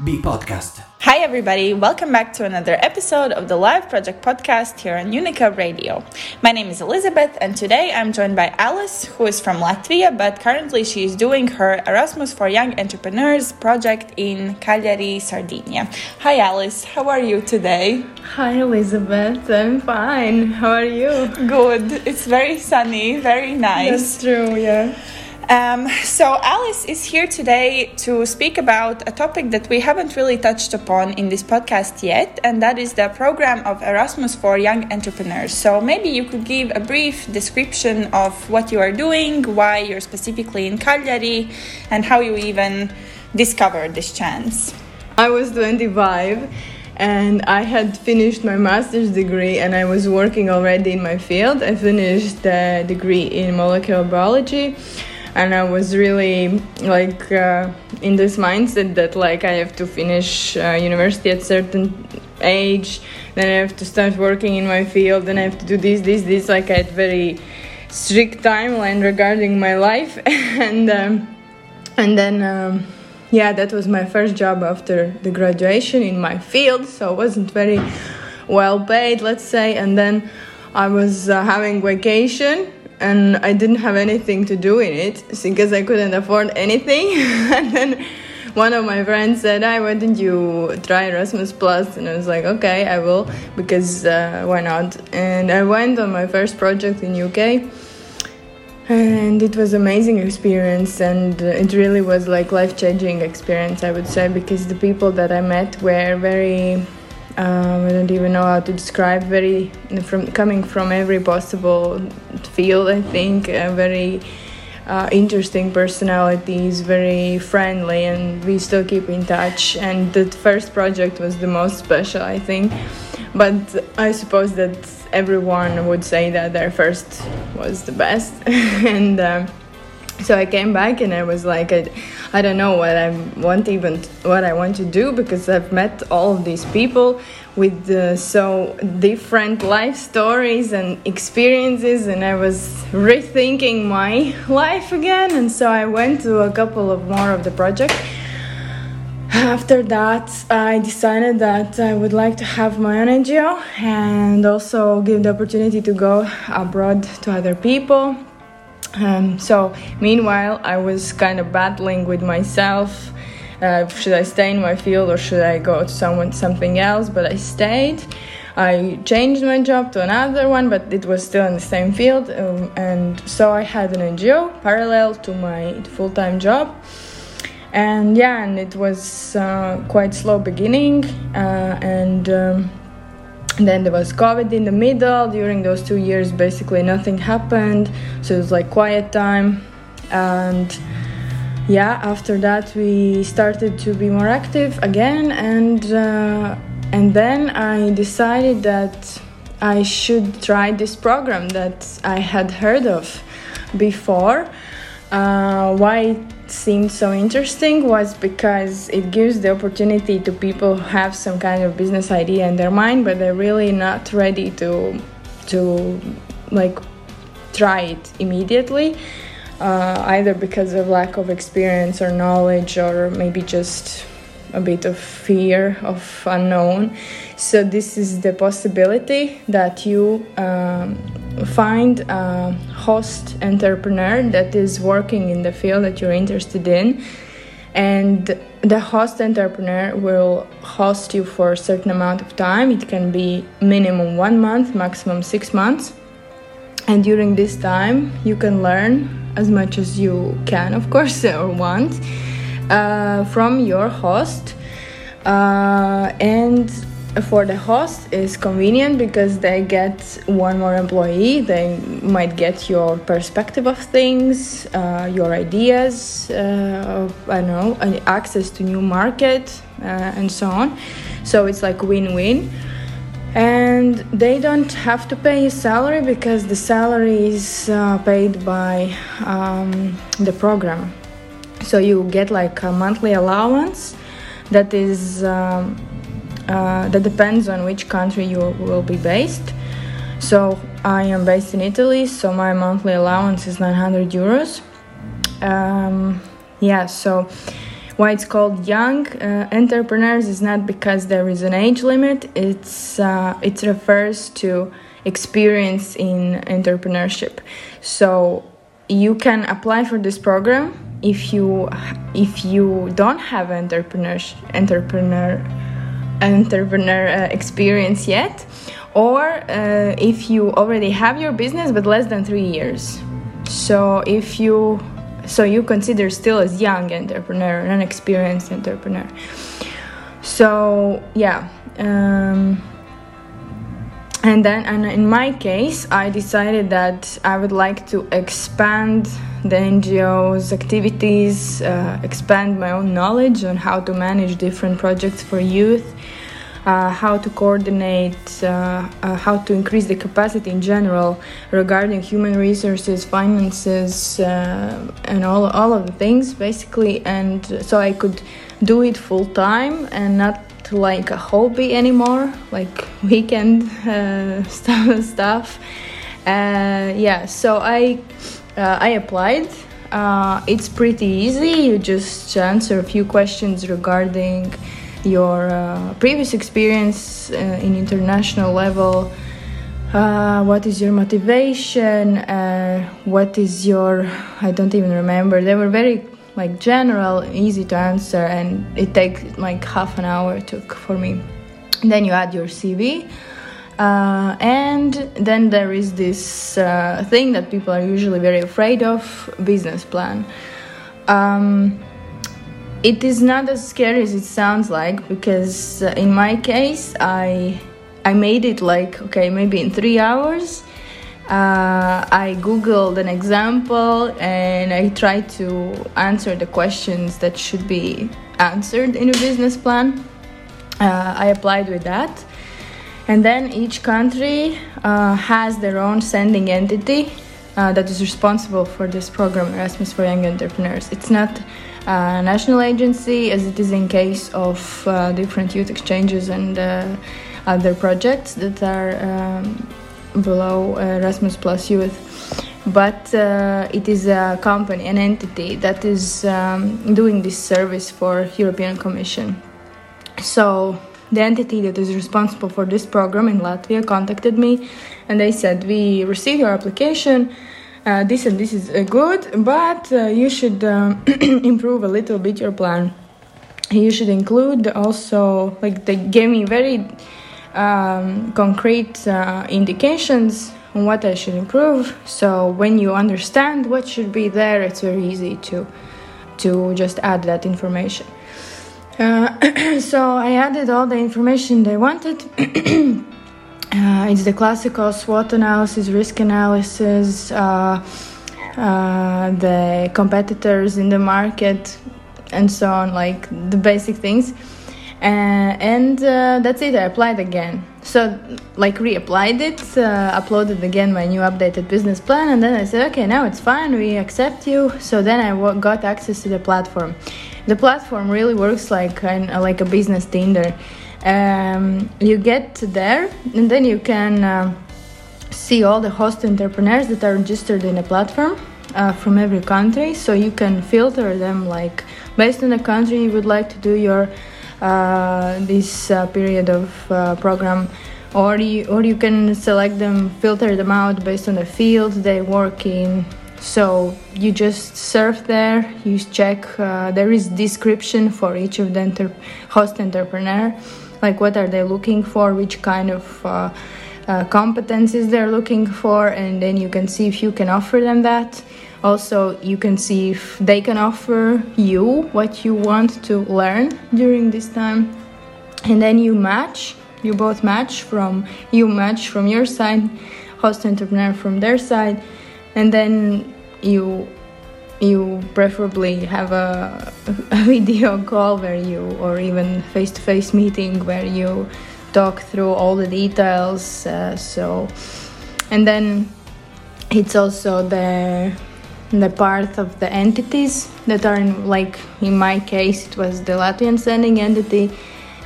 B Podcast. Hi, everybody. Welcome back to another episode of the Live Project podcast here on Unica Radio. My name is Elizabeth, and today I'm joined by Alise, who is from Latvia, but currently she is doing her Erasmus for Young Entrepreneurs project in Cagliari, Sardinia. Hi, Alise. How are you today? Hi, Elizabeth. I'm fine. How are you? Good. It's very sunny, very nice. That's true, yeah. Um, so, Alise is here today to speak about a topic that we haven't really touched upon in this podcast yet, and that is the program of Erasmus for Young Entrepreneurs. So, maybe you could give a brief description of what you are doing, why you're specifically in Cagliari, and how you even discovered this chance. I was 25 and I had finished my master's degree and I was working already in my field. I finished the degree in molecular biology and I was really like uh, in this mindset that like I have to finish uh, university at certain age, then I have to start working in my field, then I have to do this, this, this. Like I had very strict timeline regarding my life, and um, and then. Um, yeah, that was my first job after the graduation in my field, so it wasn't very well paid, let's say. And then I was uh, having vacation and I didn't have anything to do in it because I couldn't afford anything. and then one of my friends said, "Hey, why don't you try Erasmus Plus?" And I was like, "Okay, I will because uh, why not?" And I went on my first project in UK. And it was amazing experience, and it really was like life-changing experience, I would say, because the people that I met were very um, I don't even know how to describe. Very from coming from every possible field, I think. Uh, very uh, interesting personalities, very friendly, and we still keep in touch. And the first project was the most special, I think. But I suppose that everyone would say that their first was the best, and. Um, so I came back and I was like, I, I don't know what I want even what I want to do because I've met all of these people with uh, so different life stories and experiences, and I was rethinking my life again. And so I went to a couple of more of the project. After that, I decided that I would like to have my own NGO and also give the opportunity to go abroad to other people um, so, meanwhile, I was kind of battling with myself. Uh, should I stay in my field or should I go to someone something else? But I stayed. I changed my job to another one, but it was still in the same field. Um, and so I had an NGO parallel to my full time job. And yeah, and it was uh, quite slow beginning. Uh, and um, then there was covid in the middle. During those two years basically nothing happened. So it was like quiet time. And yeah after that we started to be more active again. And uh, and then i decided that i should try this program that i had heard of before. Uh, why seemed so interesting was because it gives the opportunity to people who have some kind of business idea in their mind but they're really not ready to to like try it immediately uh, either because of lack of experience or knowledge or maybe just a bit of fear of unknown. So this is the possibility that you um, find a host entrepreneur that is working in the field that you're interested in. And the host entrepreneur will host you for a certain amount of time. It can be minimum one month maximum six months. And during this time you can learn as much as you can of course or want uh, from your host. Uh, and for the host is convenient because they get one more employee. They might get your perspective of things uh, your ideas uh, i know access to new market uh, and so on. So it's like win-win. And they don't have to pay a salary because the salary is uh, paid by um, the program. So you get like a monthly allowance that is um, uh, that depends on which country you will be based. So i am based in italy so my monthly allowance is 900 euros. Um, yeah so why it's called young uh, entrepreneurs is not because there is an age limit. It's uh, it refers to experience in entrepreneurship. So you can apply for this program if you if you don't have entrepreneur entrepreneur entrepreneur uh, experience yet or uh, if you already have your business but less than three years. So if you so you consider still as young entrepreneur an experienced entrepreneur. So yeah um, and then and in my case i decided that i would like to expand the ngo's activities uh, expand my own knowledge on how to manage different projects for youth uh, how to coordinate, uh, uh, how to increase the capacity in general regarding human resources, finances, uh, and all, all of the things basically. And so I could do it full time and not like a hobby anymore, like weekend uh, stuff. stuff. Uh, yeah, so I I applied. it's pretty easy. You just answer a few questions regarding your uh, previous experience uh, in international level uh, what is your motivation uh, what is your i don't even remember they were very like general easy to answer and it takes like half an hour took for me. Then you add your cv uh, and then there is this uh, thing that people are usually very afraid of business plan. Um, it is not as scary as it sounds like because uh, in my case i i made it like okay maybe in three hours uh, i googled an example and i tried to answer the questions that should be answered in a business plan. Uh, i applied with that. And then each country uh, has their own sending entity uh, that is responsible for this program erasmus for young entrepreneurs. It's not a national agency, as it is in case of uh, different youth exchanges and uh, other projects that are um, below Erasmus Plus Youth. But uh, it is a company, an entity that is um, doing this service for European Commission. So the entity that is responsible for this program in Latvia contacted me, and they said, "We received your application." uh, this and this is uh, good, but uh, you should um, improve a little bit your plan. You should include also, like, they gave me very um, concrete uh, indications on what I should improve. So when you understand what should be there, it's very easy to to just add that information. Uh, so I added all the information they wanted. Uh, it's the classical SWOT analysis, risk analysis, uh, uh, the competitors in the market, and so on, like the basic things. Uh, and uh, that's it, I applied again. So, like, reapplied it, uh, uploaded again my new updated business plan, and then I said, okay, now it's fine, we accept you. So, then I got access to the platform. The platform really works like, like a business Tinder um, you get there and then you can uh, see all the host entrepreneurs that are registered in the platform uh, from every country so you can filter them like based on the country you would like to do your this uh, period of uh, program. Or you, or you can select them filter them out based on the field they work in. So you just surf there you check uh, there is description for each of the enter- host entrepreneur like what are they looking for which kind of uh, uh, competencies they're looking for and then you can see if you can offer them that also you can see if they can offer you what you want to learn during this time. And then you match you both match from you match from your side host entrepreneur from their side. And then you you preferably have a, a video call where you or even face-to-face meeting where you talk through all the details uh, so and then it's also the the part of the entities that are in, like in my case it was the Latvian sending entity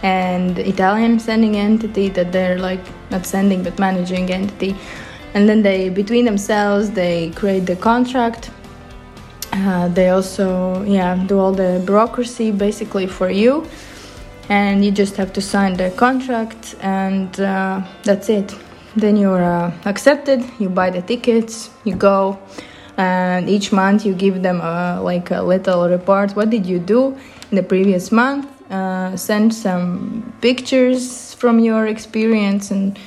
and Italian sending entity that they're like not sending but managing entity. And then they between themselves they create the contract. Uh, they also yeah do all the bureaucracy basically for you. And you just have to sign the contract and uh, that's it. Then you're uh, accepted. You buy the tickets. You go and each month you give them a, like a little report. What did you do in the previous month? Uh, send some pictures from your experience and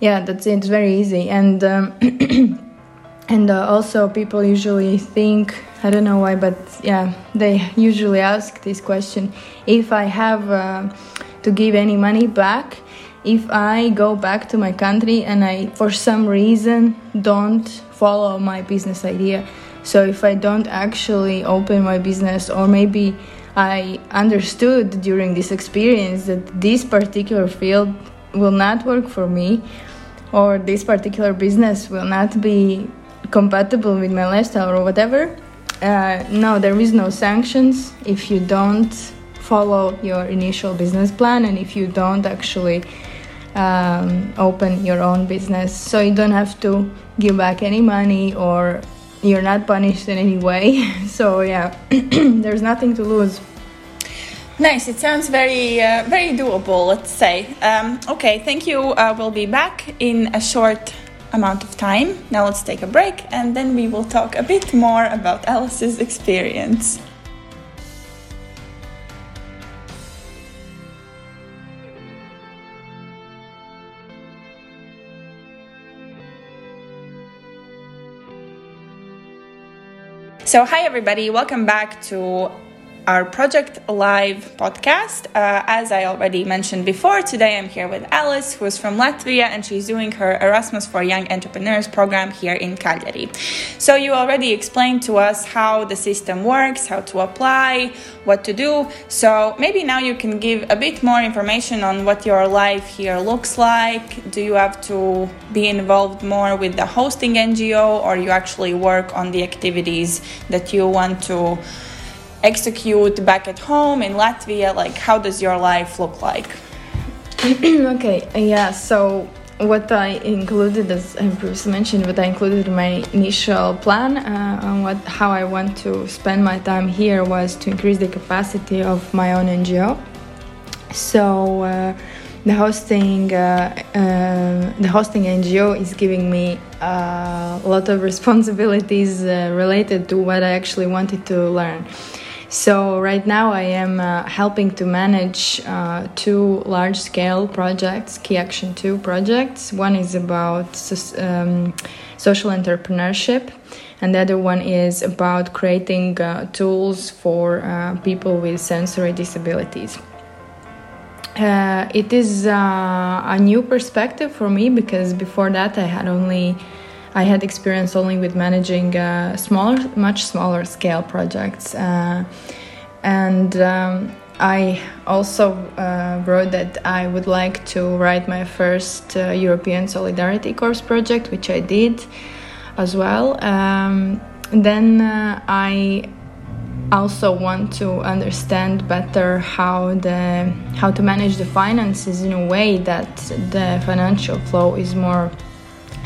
yeah that's it. It's very easy. And um, and uh, also people usually think i don't know why but yeah they usually ask this question. If i have uh, to give any money back if i go back to my country and i for some reason don't follow my business idea. So if i don't actually open my business or maybe i understood during this experience that this particular field will not work for me or this particular business will not be compatible with my lifestyle or whatever, uh, no, there is no sanctions if you don't follow your initial business plan and if you don't actually um, open your own business. So you don't have to give back any money or you're not punished in any way. so yeah, there's nothing to lose. Nice. It sounds very, uh, very doable. Let's say. Um, okay. Thank you. Uh, we'll be back in a short amount of time. Now let's take a break and then we will talk a bit more about Alise's experience. So, hi everybody, welcome back to our Project Live podcast. Uh, as I already mentioned before, today I'm here with Alise, who is from Latvia, and she's doing her Erasmus for Young Entrepreneurs program here in Cagliari. So, you already explained to us how the system works, how to apply, what to do. So, maybe now you can give a bit more information on what your life here looks like. Do you have to be involved more with the hosting NGO, or you actually work on the activities that you want to? Execute back at home in Latvia? Like, how does your life look like? okay, yeah, so what I included, as I previously mentioned, what I included in my initial plan uh, on what how I want to spend my time here was to increase the capacity of my own NGO. So uh, the hosting uh, uh the hosting NGO is giving me a lot of responsibilities uh, related to what I actually wanted to learn. So right now I am uh, helping to manage uh, two large-scale projects, Key Action 2 projects. One is about um, social entrepreneurship and the other one is about creating uh, tools for uh, people with sensory disabilities. Uh, it is uh, a new perspective for me because before that I had only I had experience only with managing uh, smaller, much smaller scale projects, uh, and um, I also uh, wrote that I would like to write my first uh, European Solidarity Corps project, which I did as well. Um, then uh, I also want to understand better how the how to manage the finances in a way that the financial flow is more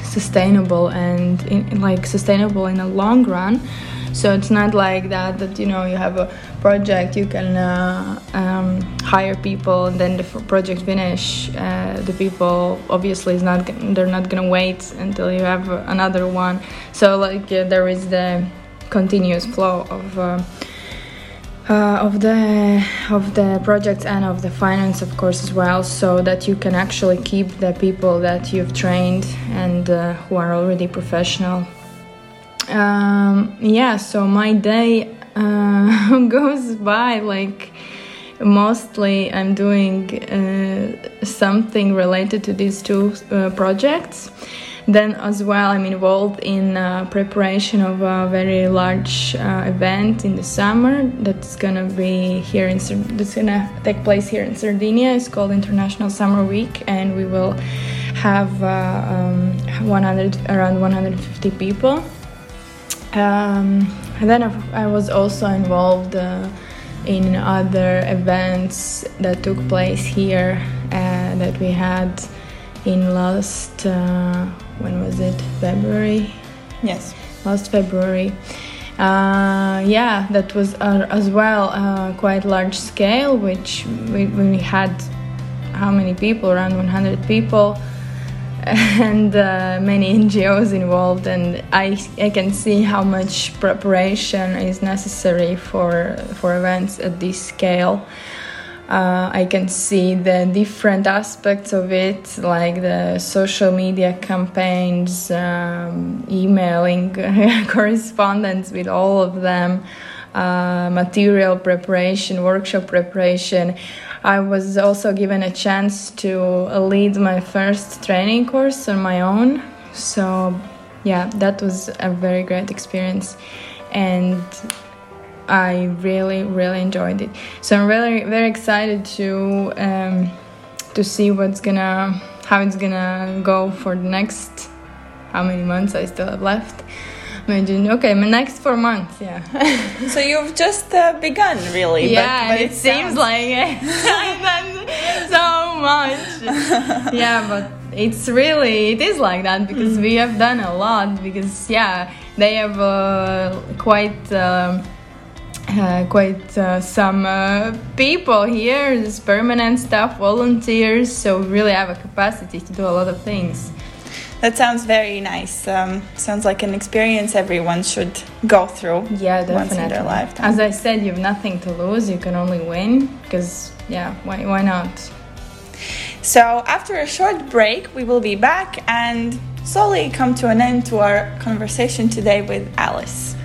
sustainable and in, like sustainable in the long run. So it's not like that that you know you have a project you can uh, um, hire people and then the project finish uh, the people obviously is not they're not gonna wait until you have another one. So like uh, there is the continuous flow of uh, of the of the project and of the finance of course as well so that you can actually keep the people that you've trained and uh, who are already professional. Um, yeah so my day uh, goes by like mostly i'm doing uh, something related to these two uh, projects then, as well, I'm involved in uh, preparation of a very large uh, event in the summer that's gonna be here in that's gonna take place here in Sardinia. It's called International Summer Week, and we will have uh, um, 100 around 150 people. Um, and then I was also involved uh, in other events that took place here uh, that we had in last uh, when was it February? Yes, last February. Uh, yeah, that was uh, as well uh, quite large scale, which we, we had how many people? Around 100 people and uh, many NGOs involved, and I, I can see how much preparation is necessary for for events at this scale. Uh, I can see the different aspects of it, like the social media campaigns, um, emailing correspondence with all of them, uh, material preparation, workshop preparation. I was also given a chance to lead my first training course on my own. So, yeah, that was a very great experience. And I really, really enjoyed it. So I'm really, very excited to um, to see what's gonna, how it's gonna go for the next, how many months I still have left imagine okay my next four months yeah so you've just uh, begun really yeah but, but it, it seems like it's so much yeah but it's really it is like that because mm. we have done a lot because yeah they have uh, quite um, uh, quite uh, some uh, people here, this permanent staff, volunteers, so we really have a capacity to do a lot of things. That sounds very nice. Um, sounds like an experience everyone should go through. Yeah, definitely. Once in their lifetime. As I said, you have nothing to lose. You can only win. Because yeah, why why not? So after a short break, we will be back and slowly come to an end to our conversation today with Alise.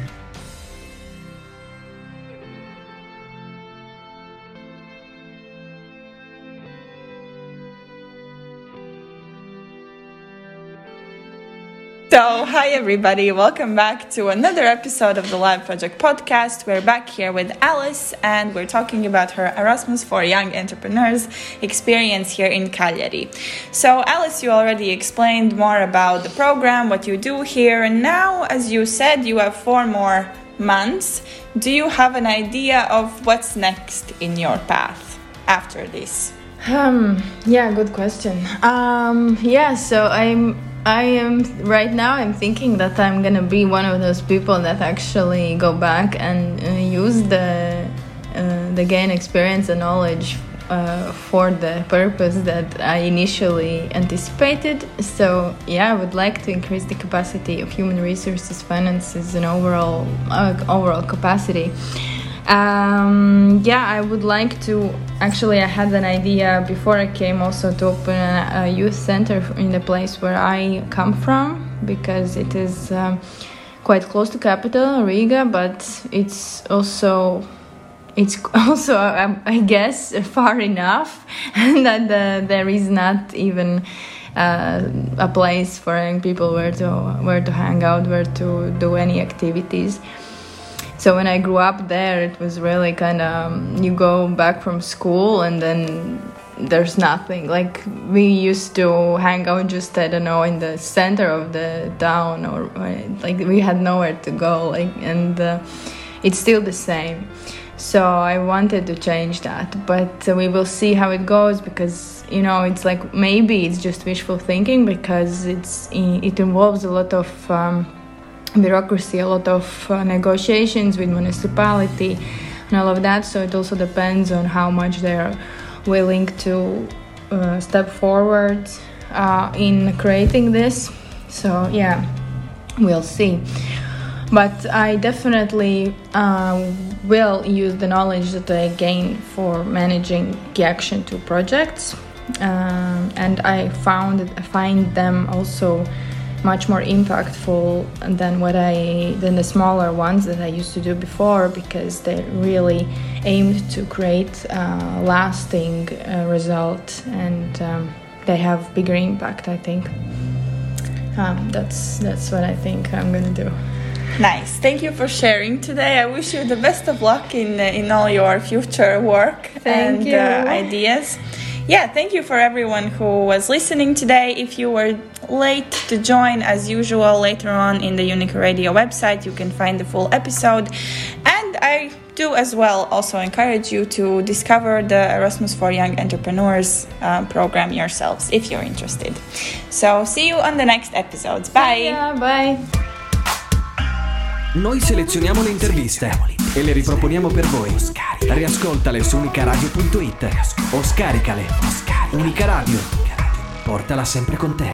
So, hi everybody, welcome back to another episode of the Live Project podcast. We're back here with Alise and we're talking about her Erasmus for Young Entrepreneurs experience here in Cagliari. So, Alise, you already explained more about the program, what you do here, and now, as you said, you have four more months. Do you have an idea of what's next in your path after this? Um, yeah, good question. Um, yeah, so I'm I am right now. I'm thinking that I'm gonna be one of those people that actually go back and uh, use the uh, the gain experience and knowledge uh, for the purpose that I initially anticipated. So yeah, I would like to increase the capacity of human resources, finances, and overall uh, overall capacity. Um, yeah, I would like to. Actually, I had an idea before I came also to open a, a youth center in the place where I come from because it is um, quite close to capital Riga, but it's also it's also I guess far enough that the, there is not even uh, a place for young people where to where to hang out, where to do any activities so when I grew up there, it was really kind of um, you go back from school and then there's nothing. Like we used to hang out just I don't know in the center of the town or, like we had nowhere to go. Like and uh, it's still the same. So I wanted to change that, but we will see how it goes because you know it's like maybe it's just wishful thinking because it's it involves a lot of. Um, bureaucracy, a lot of uh, negotiations with municipality and all of that. So it also depends on how much they're willing to uh, step forward uh, in creating this. So yeah, we'll see. But I definitely uh, will use the knowledge that I gain for managing the Action 2 projects. Um, and I found find them also much more impactful than what I than the smaller ones that I used to do before because they really aimed to create a lasting uh, result and um, they have bigger impact. I think um, that's that's what I think I'm gonna do. Nice. Thank you for sharing today. I wish you the best of luck in in all your future work Thank and uh, ideas. Yeah, thank you for everyone who was listening today. If you were late to join, as usual, later on in the Unica Radio website, you can find the full episode. And I do as well also encourage you to discover the Erasmus for Young Entrepreneurs uh, program yourselves if you're interested. So, see you on the next episodes. Bye. Yeah, bye. Noi selezioniamo le interviste e le riproponiamo per voi. Riascoltale su unicaradio.it o scaricale. Unica Radio. Portala sempre con te.